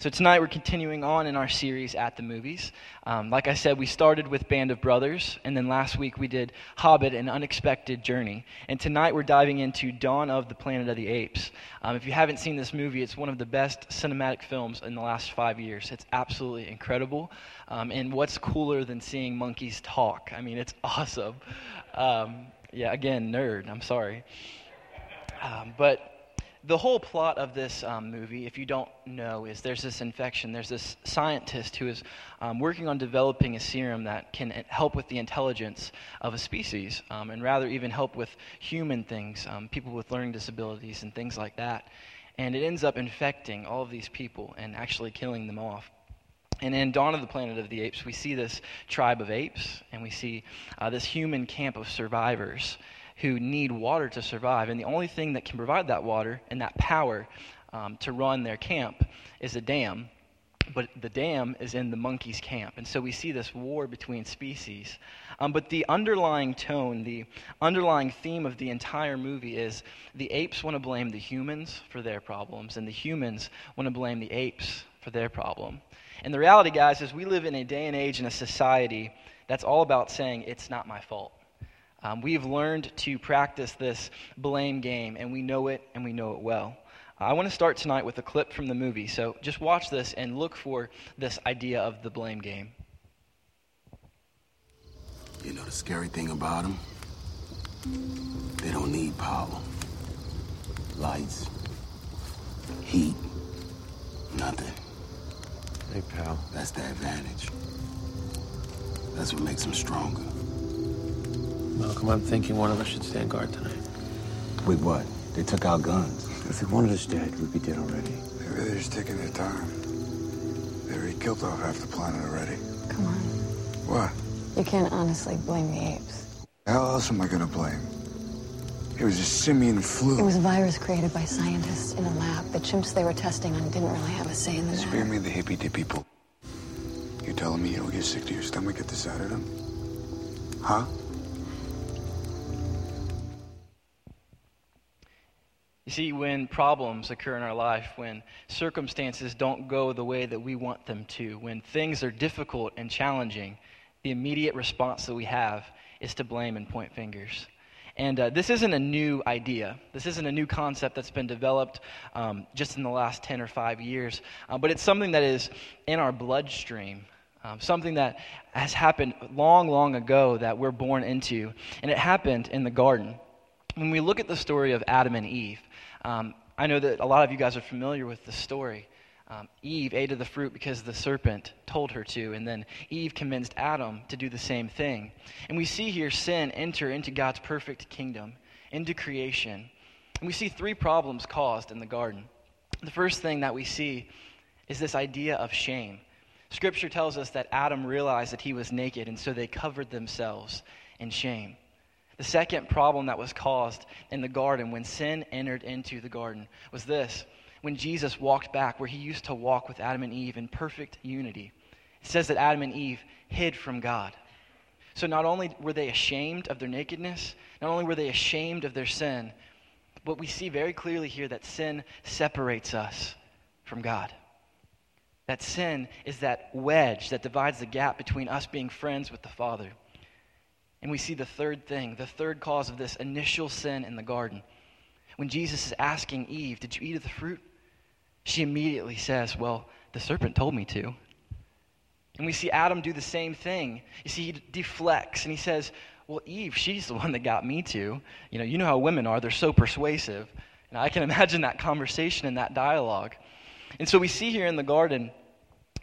So, tonight we're continuing on in our series at the movies. Um, like I said, we started with Band of Brothers, and then last week we did Hobbit An Unexpected Journey. And tonight we're diving into Dawn of the Planet of the Apes. Um, if you haven't seen this movie, it's one of the best cinematic films in the last five years. It's absolutely incredible. Um, and what's cooler than seeing monkeys talk? I mean, it's awesome. Um, yeah, again, nerd, I'm sorry. Um, but the whole plot of this um, movie, if you don't know, is there's this infection. There's this scientist who is um, working on developing a serum that can help with the intelligence of a species, um, and rather even help with human things, um, people with learning disabilities and things like that. And it ends up infecting all of these people and actually killing them off. And in Dawn of the Planet of the Apes, we see this tribe of apes, and we see uh, this human camp of survivors who need water to survive. And the only thing that can provide that water and that power um, to run their camp is a dam. But the dam is in the monkey's camp. And so we see this war between species. Um, but the underlying tone, the underlying theme of the entire movie is the apes want to blame the humans for their problems, and the humans want to blame the apes for their problem. And the reality, guys, is we live in a day and age in a society that's all about saying, it's not my fault. Um, we've learned to practice this blame game, and we know it, and we know it well. I want to start tonight with a clip from the movie, so just watch this and look for this idea of the blame game. You know the scary thing about them? They don't need power. Lights, heat, nothing. Hey, pal. That's the advantage. That's what makes them stronger. Malcolm, I'm thinking one of us should stand guard tonight. With what? They took our guns. If they wanted us dead, we'd be dead already. Maybe they're just taking their time. They already killed off half the planet already. Come on. What? You can't honestly blame the apes. How else am I gonna blame? It was a simian flu. It was a virus created by scientists in a lab. The chimps they were testing on didn't really have a say in the matter. Spare matter. me the hippy dippy poop. You telling me you don't get sick to your stomach at the sight of them? Huh? You see, when problems occur in our life, when circumstances don't go the way that we want them to, when things are difficult and challenging, the immediate response that we have is to blame and point fingers. And uh, this isn't a new idea. This isn't a new concept that's been developed um, just in the last 10 or 5 years. Uh, but it's something that is in our bloodstream, um, something that has happened long, long ago that we're born into. And it happened in the garden. When we look at the story of Adam and Eve, um, I know that a lot of you guys are familiar with the story. Um, Eve ate of the fruit because the serpent told her to, and then Eve convinced Adam to do the same thing. And we see here sin enter into God's perfect kingdom, into creation. And we see three problems caused in the garden. The first thing that we see is this idea of shame. Scripture tells us that Adam realized that he was naked, and so they covered themselves in shame. The second problem that was caused in the garden when sin entered into the garden was this when Jesus walked back where he used to walk with Adam and Eve in perfect unity. It says that Adam and Eve hid from God. So not only were they ashamed of their nakedness, not only were they ashamed of their sin, but we see very clearly here that sin separates us from God. That sin is that wedge that divides the gap between us being friends with the Father. And we see the third thing, the third cause of this initial sin in the garden. When Jesus is asking Eve, Did you eat of the fruit? She immediately says, Well, the serpent told me to. And we see Adam do the same thing. You see, he deflects and he says, Well, Eve, she's the one that got me to. You know, you know how women are, they're so persuasive. And I can imagine that conversation and that dialogue. And so we see here in the garden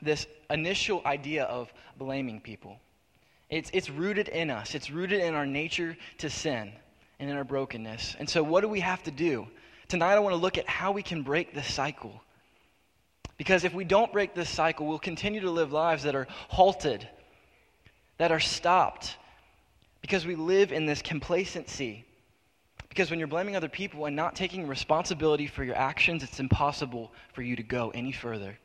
this initial idea of blaming people. It's, it's rooted in us, it's rooted in our nature to sin and in our brokenness. And so, what do we have to do? Tonight, I want to look at how we can break this cycle. Because if we don't break this cycle, we'll continue to live lives that are halted, that are stopped, because we live in this complacency. Because when you're blaming other people and not taking responsibility for your actions, it's impossible for you to go any further.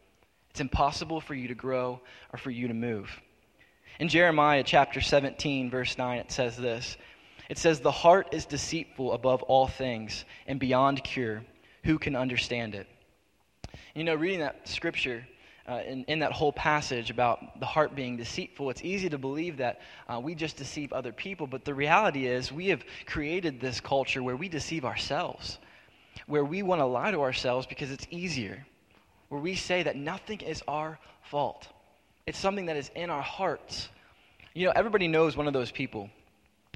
It's impossible for you to grow or for you to move. In Jeremiah chapter 17, verse 9, it says this It says, The heart is deceitful above all things and beyond cure. Who can understand it? You know, reading that scripture, uh, in, in that whole passage about the heart being deceitful, it's easy to believe that uh, we just deceive other people. But the reality is, we have created this culture where we deceive ourselves, where we want to lie to ourselves because it's easier, where we say that nothing is our fault. It's something that is in our hearts. You know, everybody knows one of those people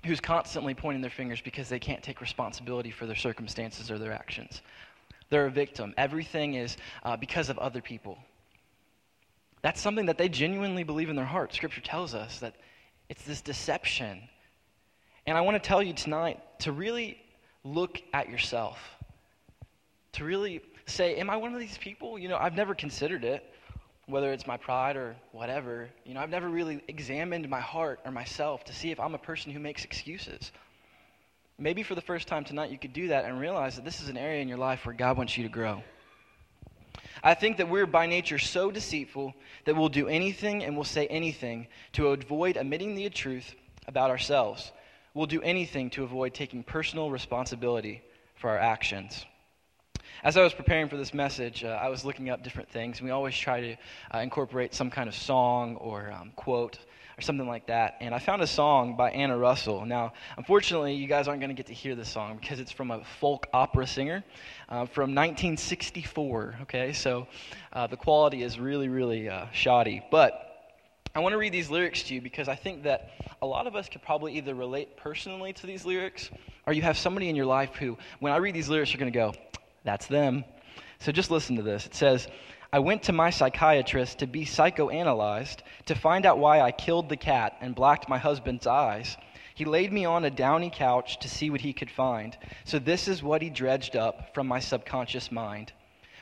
who's constantly pointing their fingers because they can't take responsibility for their circumstances or their actions. They're a victim. Everything is uh, because of other people. That's something that they genuinely believe in their heart. Scripture tells us that it's this deception. And I want to tell you tonight to really look at yourself, to really say, Am I one of these people? You know, I've never considered it, whether it's my pride or whatever. You know, I've never really examined my heart or myself to see if I'm a person who makes excuses. Maybe for the first time tonight, you could do that and realize that this is an area in your life where God wants you to grow. I think that we're by nature so deceitful that we'll do anything and we'll say anything to avoid admitting the truth about ourselves. We'll do anything to avoid taking personal responsibility for our actions. As I was preparing for this message, uh, I was looking up different things, and we always try to uh, incorporate some kind of song or um, quote or something like that. And I found a song by Anna Russell. Now, unfortunately, you guys aren't going to get to hear this song because it's from a folk opera singer uh, from 1964. Okay, so uh, the quality is really, really uh, shoddy. But I want to read these lyrics to you because I think that a lot of us could probably either relate personally to these lyrics or you have somebody in your life who, when I read these lyrics, you're going to go, that's them. So just listen to this. It says, I went to my psychiatrist to be psychoanalyzed to find out why I killed the cat and blacked my husband's eyes. He laid me on a downy couch to see what he could find. So this is what he dredged up from my subconscious mind.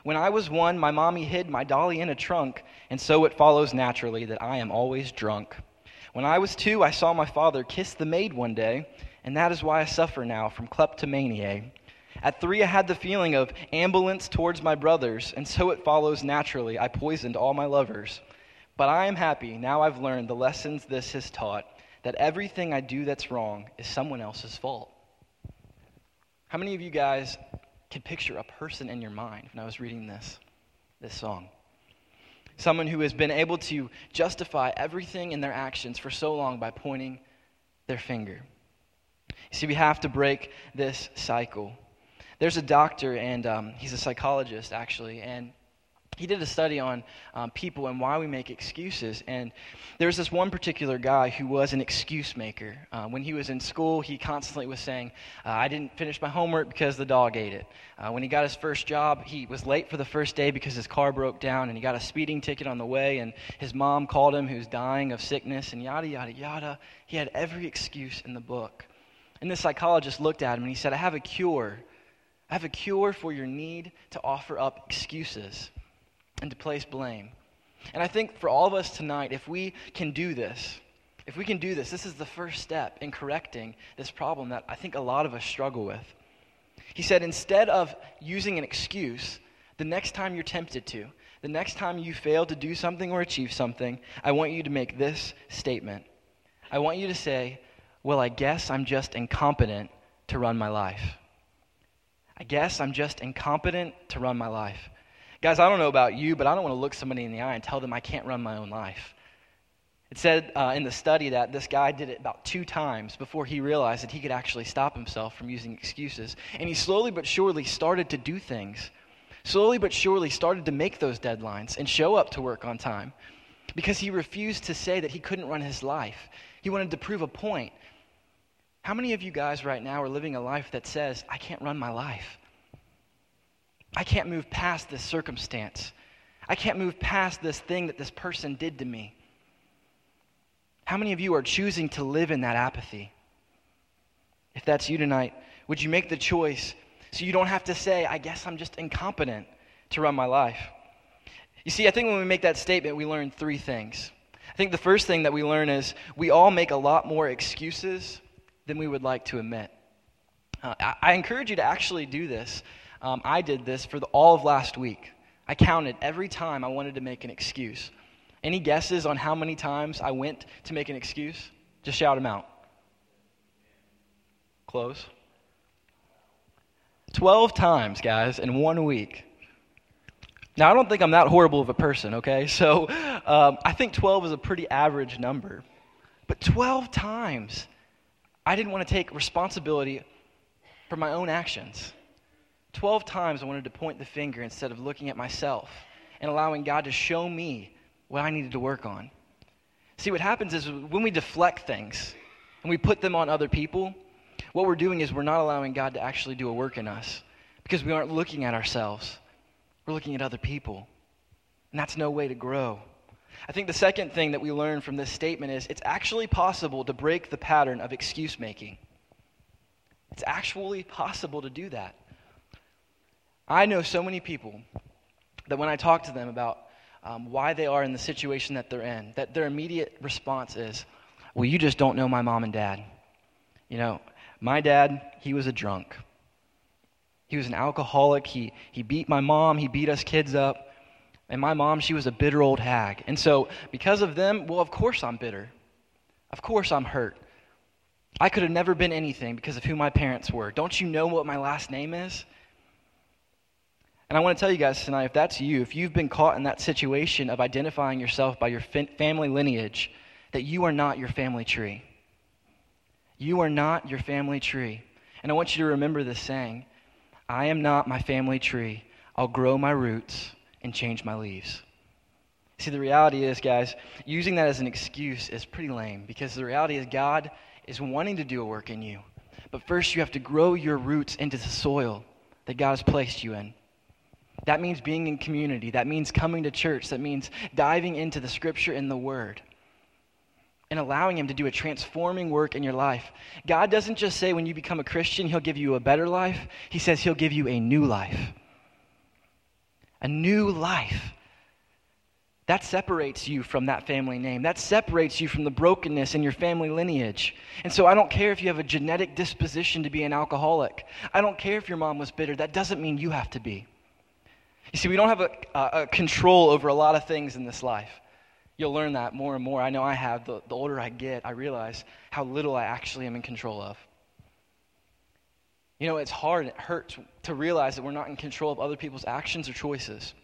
When I was one, my mommy hid my dolly in a trunk, and so it follows naturally that I am always drunk. When I was two, I saw my father kiss the maid one day, and that is why I suffer now from kleptomania. At three, I had the feeling of ambivalence towards my brothers, and so it follows naturally. I poisoned all my lovers. But I am happy. Now I've learned the lessons this has taught that everything I do that's wrong is someone else's fault. How many of you guys can picture a person in your mind when I was reading this, this song? Someone who has been able to justify everything in their actions for so long by pointing their finger. You see, we have to break this cycle. There's a doctor, and um, he's a psychologist, actually, and he did a study on um, people and why we make excuses. And there was this one particular guy who was an excuse maker. Uh, when he was in school, he constantly was saying, uh, I didn't finish my homework because the dog ate it. Uh, when he got his first job, he was late for the first day because his car broke down and he got a speeding ticket on the way. And his mom called him, who's dying of sickness, and yada, yada, yada. He had every excuse in the book. And the psychologist looked at him and he said, I have a cure I have a cure for your need to offer up excuses and to place blame. And I think for all of us tonight, if we can do this, if we can do this, this is the first step in correcting this problem that I think a lot of us struggle with. He said, instead of using an excuse, the next time you're tempted to, the next time you fail to do something or achieve something, I want you to make this statement. I want you to say, Well, I guess I'm just incompetent to run my life. I guess I'm just incompetent to run my life. Guys, I don't know about you, but I don't want to look somebody in the eye and tell them I can't run my own life. It said uh, in the study that this guy did it about two times before he realized that he could actually stop himself from using excuses. And he slowly but surely started to do things. Slowly but surely started to make those deadlines and show up to work on time because he refused to say that he couldn't run his life. He wanted to prove a point. How many of you guys right now are living a life that says, I can't run my life? I can't move past this circumstance. I can't move past this thing that this person did to me. How many of you are choosing to live in that apathy? If that's you tonight, would you make the choice so you don't have to say, I guess I'm just incompetent to run my life? You see, I think when we make that statement, we learn three things. I think the first thing that we learn is we all make a lot more excuses than we would like to admit. Uh, I, I, encourage you to actually do this. Um, I did this for the, all of last week. I counted every time I wanted to make an excuse. Any guesses on how many times I went to make an excuse? Just shout them out. Close. 12 times, guys, in one week. Now, I don't think I'm that horrible of a person, okay? So um, I think 12 is a pretty average number. But 12 times, I didn't want to take responsibility for my own actions. 12 times, I wanted to point the finger instead of looking at myself and allowing God to show me what I needed to work on. See, what happens is when we deflect things and we put them on other people, what we're doing is we're not allowing God to actually do a work in us because we aren't looking at ourselves. We're looking at other people. And that's no way to grow. I think the second thing that we learn from this statement is it's actually possible to break the pattern of excuse making. It's actually possible to do that. I know so many people that when I talk to them about um, why they are in the situation that they're in, that their immediate response is, Well, you just don't know my mom and dad. You know, my dad, he was a drunk. He was an alcoholic. He, he beat my mom. He beat us kids up. And my mom, she was a bitter old hag. And so, because of them, well, of course I'm bitter. Of course I'm hurt. I could have never been anything because of who my parents were. Don't you know what my last name is? And I want to tell you guys tonight if that's you, if you've been caught in that situation of identifying yourself by your family lineage, that you are not your family tree. You are not your family tree. And I want you to remember this saying I am not my family tree. I'll grow my roots and change my leaves. See, the reality is, guys, using that as an excuse is pretty lame because the reality is God is wanting to do a work in you. But first, you have to grow your roots into the soil that God has placed you in. That means being in community. That means coming to church. That means diving into the scripture and the word and allowing Him to do a transforming work in your life. God doesn't just say when you become a Christian, He'll give you a better life, He says He'll give you a new life. A new life. That separates you from that family name. That separates you from the brokenness in your family lineage. And so I don't care if you have a genetic disposition to be an alcoholic. I don't care if your mom was bitter. That doesn't mean you have to be. You see, we don't have a, a, a control over a lot of things in this life. You'll learn that more and more. I know I have. The, the older I get, I realize how little I actually am in control of. You know, it's hard, it hurts to realize that we're not in control of other people's actions or choices.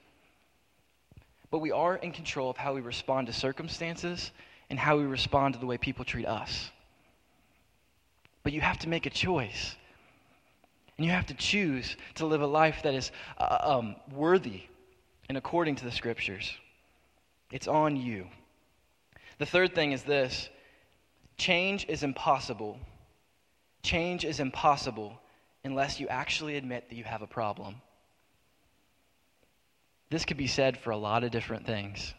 But we are in control of how we respond to circumstances and how we respond to the way people treat us. But you have to make a choice. And you have to choose to live a life that is uh, um, worthy and according to the scriptures. It's on you. The third thing is this change is impossible. Change is impossible unless you actually admit that you have a problem. This could be said for a lot of different things.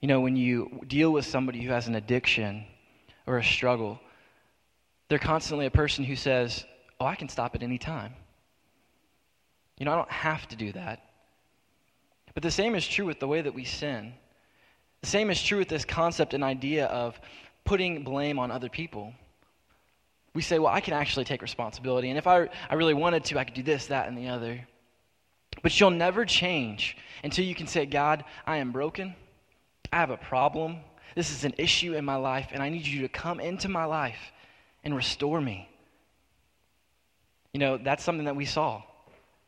You know, when you deal with somebody who has an addiction or a struggle, they're constantly a person who says, Oh, I can stop at any time. You know, I don't have to do that. But the same is true with the way that we sin. The same is true with this concept and idea of putting blame on other people. We say, well, I can actually take responsibility. And if I, I really wanted to, I could do this, that, and the other. But you'll never change until you can say, God, I am broken. I have a problem. This is an issue in my life, and I need you to come into my life and restore me. You know, that's something that we saw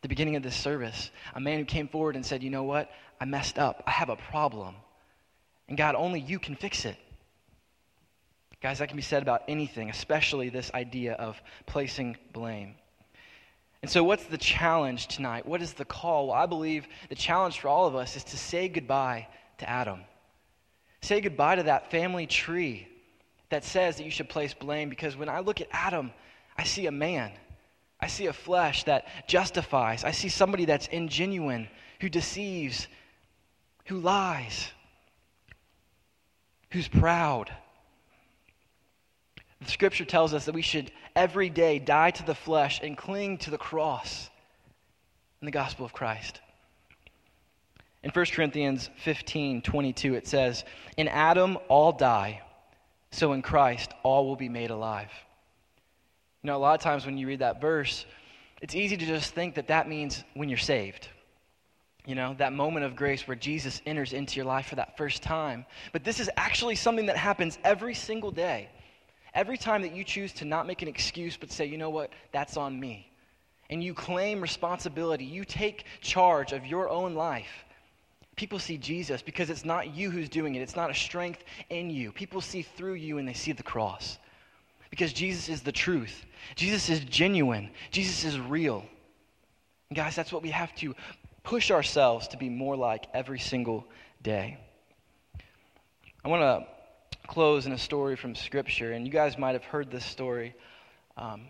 the beginning of this service. A man who came forward and said, You know what? I messed up. I have a problem. And God, only you can fix it. Guys, that can be said about anything, especially this idea of placing blame. And so, what's the challenge tonight? What is the call? Well, I believe the challenge for all of us is to say goodbye to Adam. Say goodbye to that family tree that says that you should place blame because when I look at Adam, I see a man. I see a flesh that justifies. I see somebody that's ingenuine, who deceives, who lies who's proud. The scripture tells us that we should every day die to the flesh and cling to the cross in the gospel of Christ. In 1 Corinthians 15 22, it says, In Adam all die, so in Christ all will be made alive. You know, a lot of times when you read that verse, it's easy to just think that that means when you're saved. You know, that moment of grace where Jesus enters into your life for that first time. But this is actually something that happens every single day. Every time that you choose to not make an excuse but say, you know what, that's on me. And you claim responsibility, you take charge of your own life. People see Jesus because it's not you who's doing it, it's not a strength in you. People see through you and they see the cross. Because Jesus is the truth, Jesus is genuine, Jesus is real. And guys, that's what we have to push ourselves to be more like every single day. I want to close in a story from Scripture, and you guys might have heard this story um,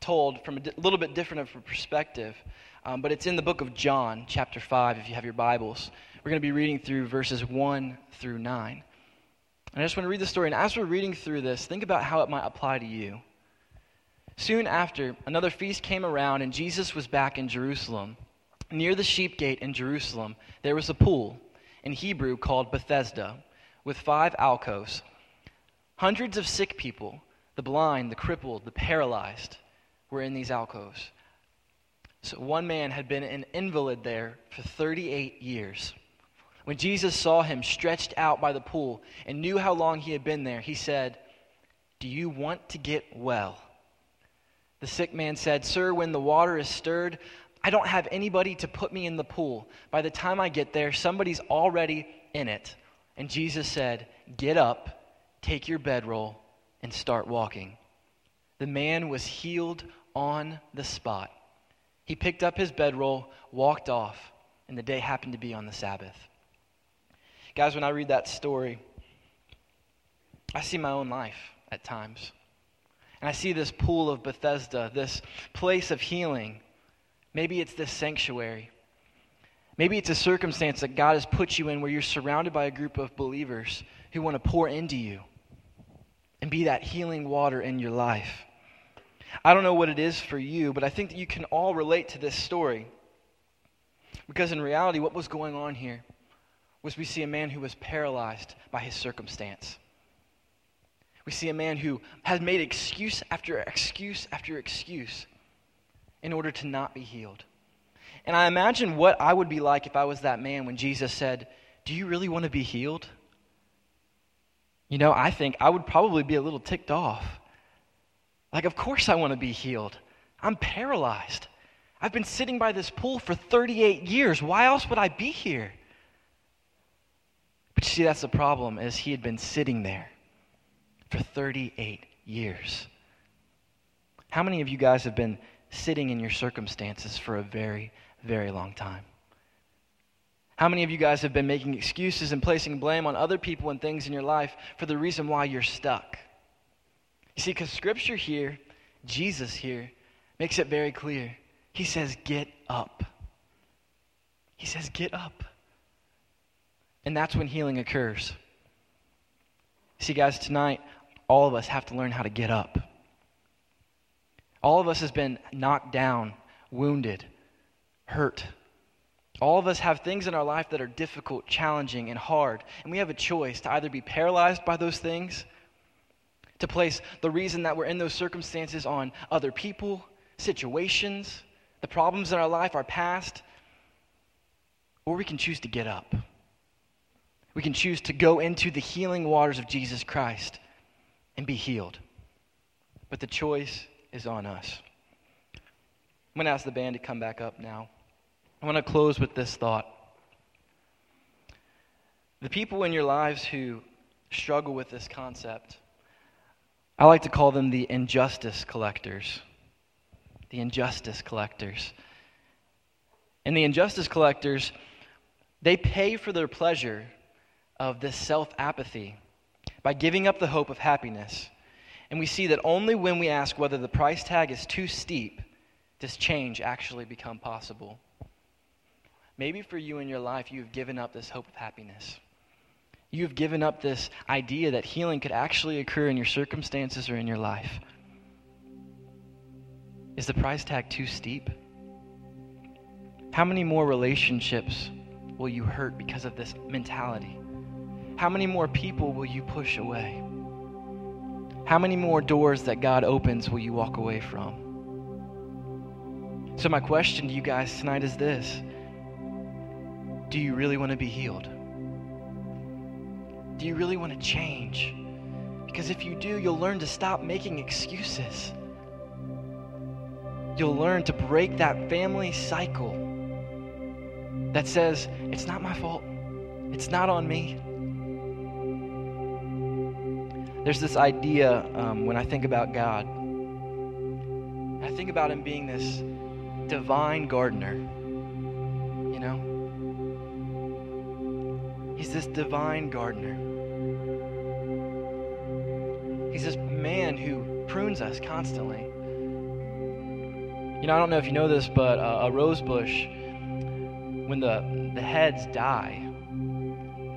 told from a di- little bit different of a perspective, um, but it's in the book of John, chapter 5, if you have your Bibles. We're going to be reading through verses 1 through 9. And I just want to read the story, and as we're reading through this, think about how it might apply to you. Soon after, another feast came around, and Jesus was back in Jerusalem. Near the sheep gate in Jerusalem, there was a pool, in Hebrew called Bethesda, with five alcoves. Hundreds of sick people, the blind, the crippled, the paralyzed, were in these alcoves. So one man had been an invalid there for 38 years. When Jesus saw him stretched out by the pool and knew how long he had been there, he said, Do you want to get well? The sick man said, Sir, when the water is stirred, I don't have anybody to put me in the pool. By the time I get there, somebody's already in it. And Jesus said, Get up, take your bedroll, and start walking. The man was healed on the spot. He picked up his bedroll, walked off, and the day happened to be on the Sabbath. Guys, when I read that story, I see my own life at times. And I see this pool of Bethesda, this place of healing. Maybe it's this sanctuary. Maybe it's a circumstance that God has put you in where you're surrounded by a group of believers who want to pour into you and be that healing water in your life. I don't know what it is for you, but I think that you can all relate to this story. Because in reality, what was going on here was we see a man who was paralyzed by his circumstance. We see a man who has made excuse after excuse after excuse in order to not be healed. And I imagine what I would be like if I was that man when Jesus said, Do you really want to be healed? You know, I think I would probably be a little ticked off. Like, of course I want to be healed. I'm paralyzed. I've been sitting by this pool for 38 years. Why else would I be here? But you see, that's the problem, is he had been sitting there for 38 years. How many of you guys have been sitting in your circumstances for a very, very long time? How many of you guys have been making excuses and placing blame on other people and things in your life for the reason why you're stuck? You see, because Scripture here, Jesus here, makes it very clear. He says, Get up. He says, Get up. And that's when healing occurs. See, guys, tonight, all of us have to learn how to get up. All of us has been knocked down, wounded, hurt. All of us have things in our life that are difficult, challenging, and hard. And we have a choice to either be paralyzed by those things, to place the reason that we're in those circumstances on other people, situations, the problems in our life, our past, or we can choose to get up. We can choose to go into the healing waters of Jesus Christ and be healed. But the choice is on us. I'm going to ask the band to come back up now. I want to close with this thought. The people in your lives who struggle with this concept, I like to call them the injustice collectors. The injustice collectors. And the injustice collectors, they pay for their pleasure of this self apathy by giving up the hope of happiness. And we see that only when we ask whether the price tag is too steep does change actually become possible. Maybe for you in your life, you've given up this hope of happiness. You've given up this idea that healing could actually occur in your circumstances or in your life. Is the price tag too steep? How many more relationships will you hurt because of this mentality? How many more people will you push away? How many more doors that God opens will you walk away from? So, my question to you guys tonight is this Do you really want to be healed? Do you really want to change? Because if you do, you'll learn to stop making excuses. You'll learn to break that family cycle that says, it's not my fault. It's not on me. There's this idea um, when I think about God. I think about Him being this divine gardener. You know? He's this divine gardener. He's this man who prunes us constantly. You know, I don't know if you know this, but uh, a rose bush, when the, the heads die,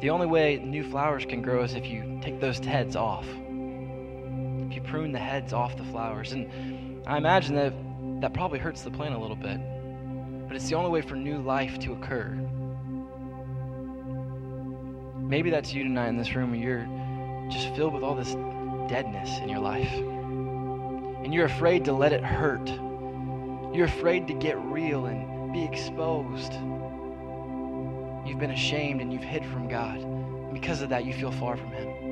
the only way new flowers can grow is if you take those heads off. If you prune the heads off the flowers. And I imagine that that probably hurts the plant a little bit, but it's the only way for new life to occur. Maybe that's you tonight in this room, you're just filled with all this deadness in your life. And you're afraid to let it hurt. You're afraid to get real and be exposed. You've been ashamed and you've hid from God. And because of that, you feel far from Him.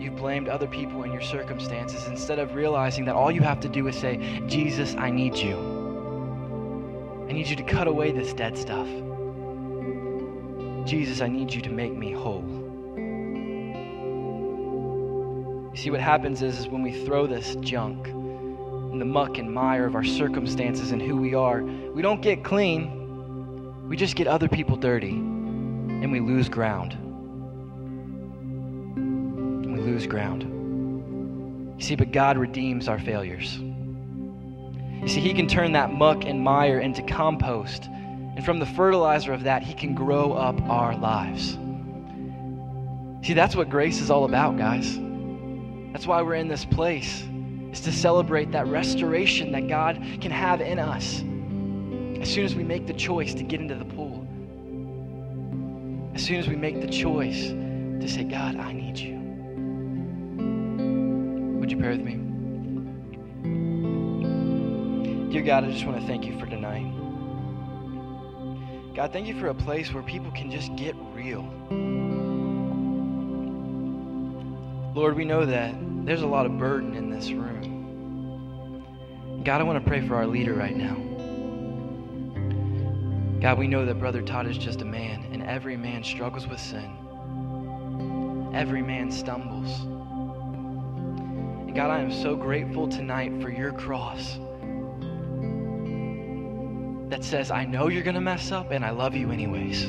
You've blamed other people and your circumstances instead of realizing that all you have to do is say, Jesus, I need you. I need you to cut away this dead stuff. Jesus, I need you to make me whole. You see, what happens is, is when we throw this junk in the muck and mire of our circumstances and who we are, we don't get clean. We just get other people dirty and we lose ground. And we lose ground. You see, but God redeems our failures. You see, He can turn that muck and mire into compost. And from the fertilizer of that, He can grow up our lives. See, that's what grace is all about, guys. That's why we're in this place, is to celebrate that restoration that God can have in us as soon as we make the choice to get into the pool. As soon as we make the choice to say, God, I need you. Would you pray with me? Dear God, I just want to thank you for. God, thank you for a place where people can just get real. Lord, we know that there's a lot of burden in this room. God, I want to pray for our leader right now. God, we know that Brother Todd is just a man, and every man struggles with sin. Every man stumbles. And God, I am so grateful tonight for your cross that says, I know you're going to mess up, and I love you anyways.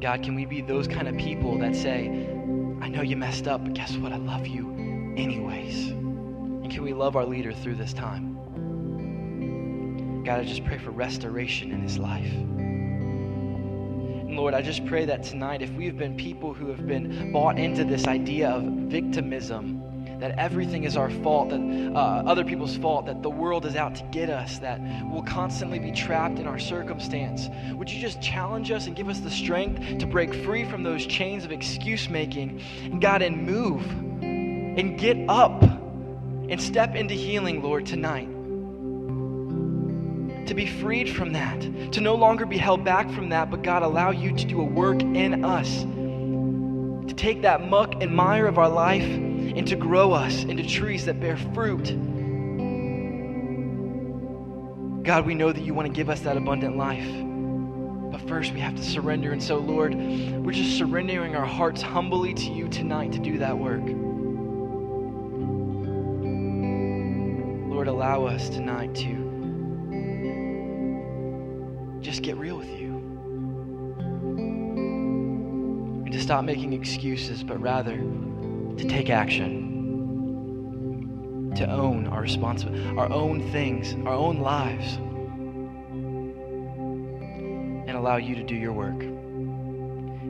God, can we be those kind of people that say, I know you messed up, but guess what? I love you anyways. And can we love our leader through this time? God, I just pray for restoration in his life. And Lord, I just pray that tonight, if we've been people who have been bought into this idea of victimism, that everything is our fault, that uh, other people's fault, that the world is out to get us, that we'll constantly be trapped in our circumstance. Would you just challenge us and give us the strength to break free from those chains of excuse making, and God, and move and get up and step into healing, Lord, tonight? To be freed from that, to no longer be held back from that, but God, allow you to do a work in us, to take that muck and mire of our life and to grow us into trees that bear fruit. God, we know that you want to give us that abundant life. But first, we have to surrender. And so, Lord, we're just surrendering our hearts humbly to you tonight to do that work. Lord, allow us tonight to just get real with you. And to stop making excuses, but rather to take action, to own our responsibility, our own things, our own lives, and allow you to do your work.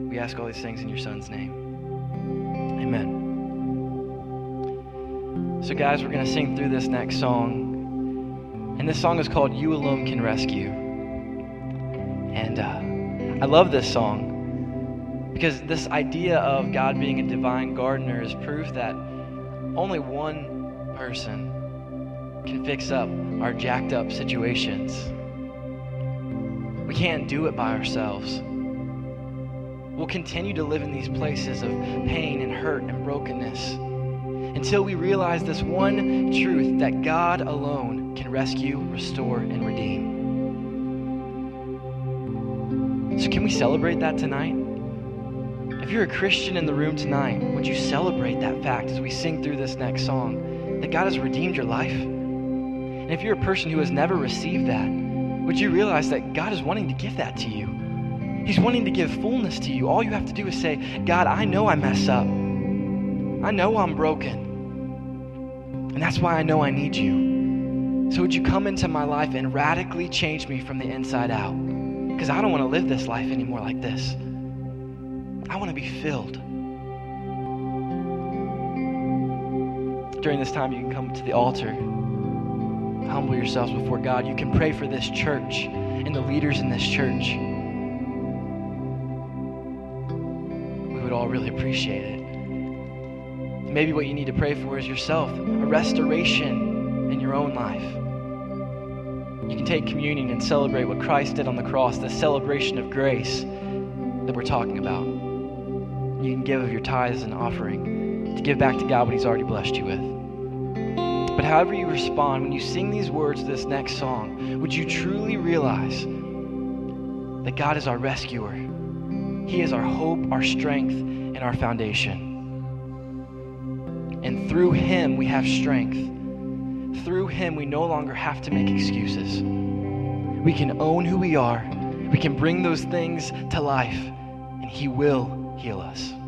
We ask all these things in your Son's name. Amen. So, guys, we're going to sing through this next song. And this song is called You Alone Can Rescue. And uh, I love this song because this idea of God being a divine gardener is proof that only one person can fix up our jacked up situations. We can't do it by ourselves. We'll continue to live in these places of pain and hurt and brokenness until we realize this one truth that God alone can rescue, restore, and redeem. So, can we celebrate that tonight? If you're a Christian in the room tonight, would you celebrate that fact as we sing through this next song that God has redeemed your life? And if you're a person who has never received that, would you realize that God is wanting to give that to you? He's wanting to give fullness to you. All you have to do is say, God, I know I mess up. I know I'm broken. And that's why I know I need you. So would you come into my life and radically change me from the inside out? Because I don't want to live this life anymore like this. I want to be filled. During this time, you can come to the altar, humble yourselves before God. You can pray for this church and the leaders in this church. We would all really appreciate it. Maybe what you need to pray for is yourself, a restoration in your own life. You can take communion and celebrate what Christ did on the cross, the celebration of grace that we're talking about. You can give of your tithes and offering to give back to God what He's already blessed you with. But however you respond, when you sing these words, to this next song, would you truly realize that God is our rescuer? He is our hope, our strength, and our foundation. And through Him, we have strength. Through Him, we no longer have to make excuses. We can own who we are, we can bring those things to life, and He will heal us.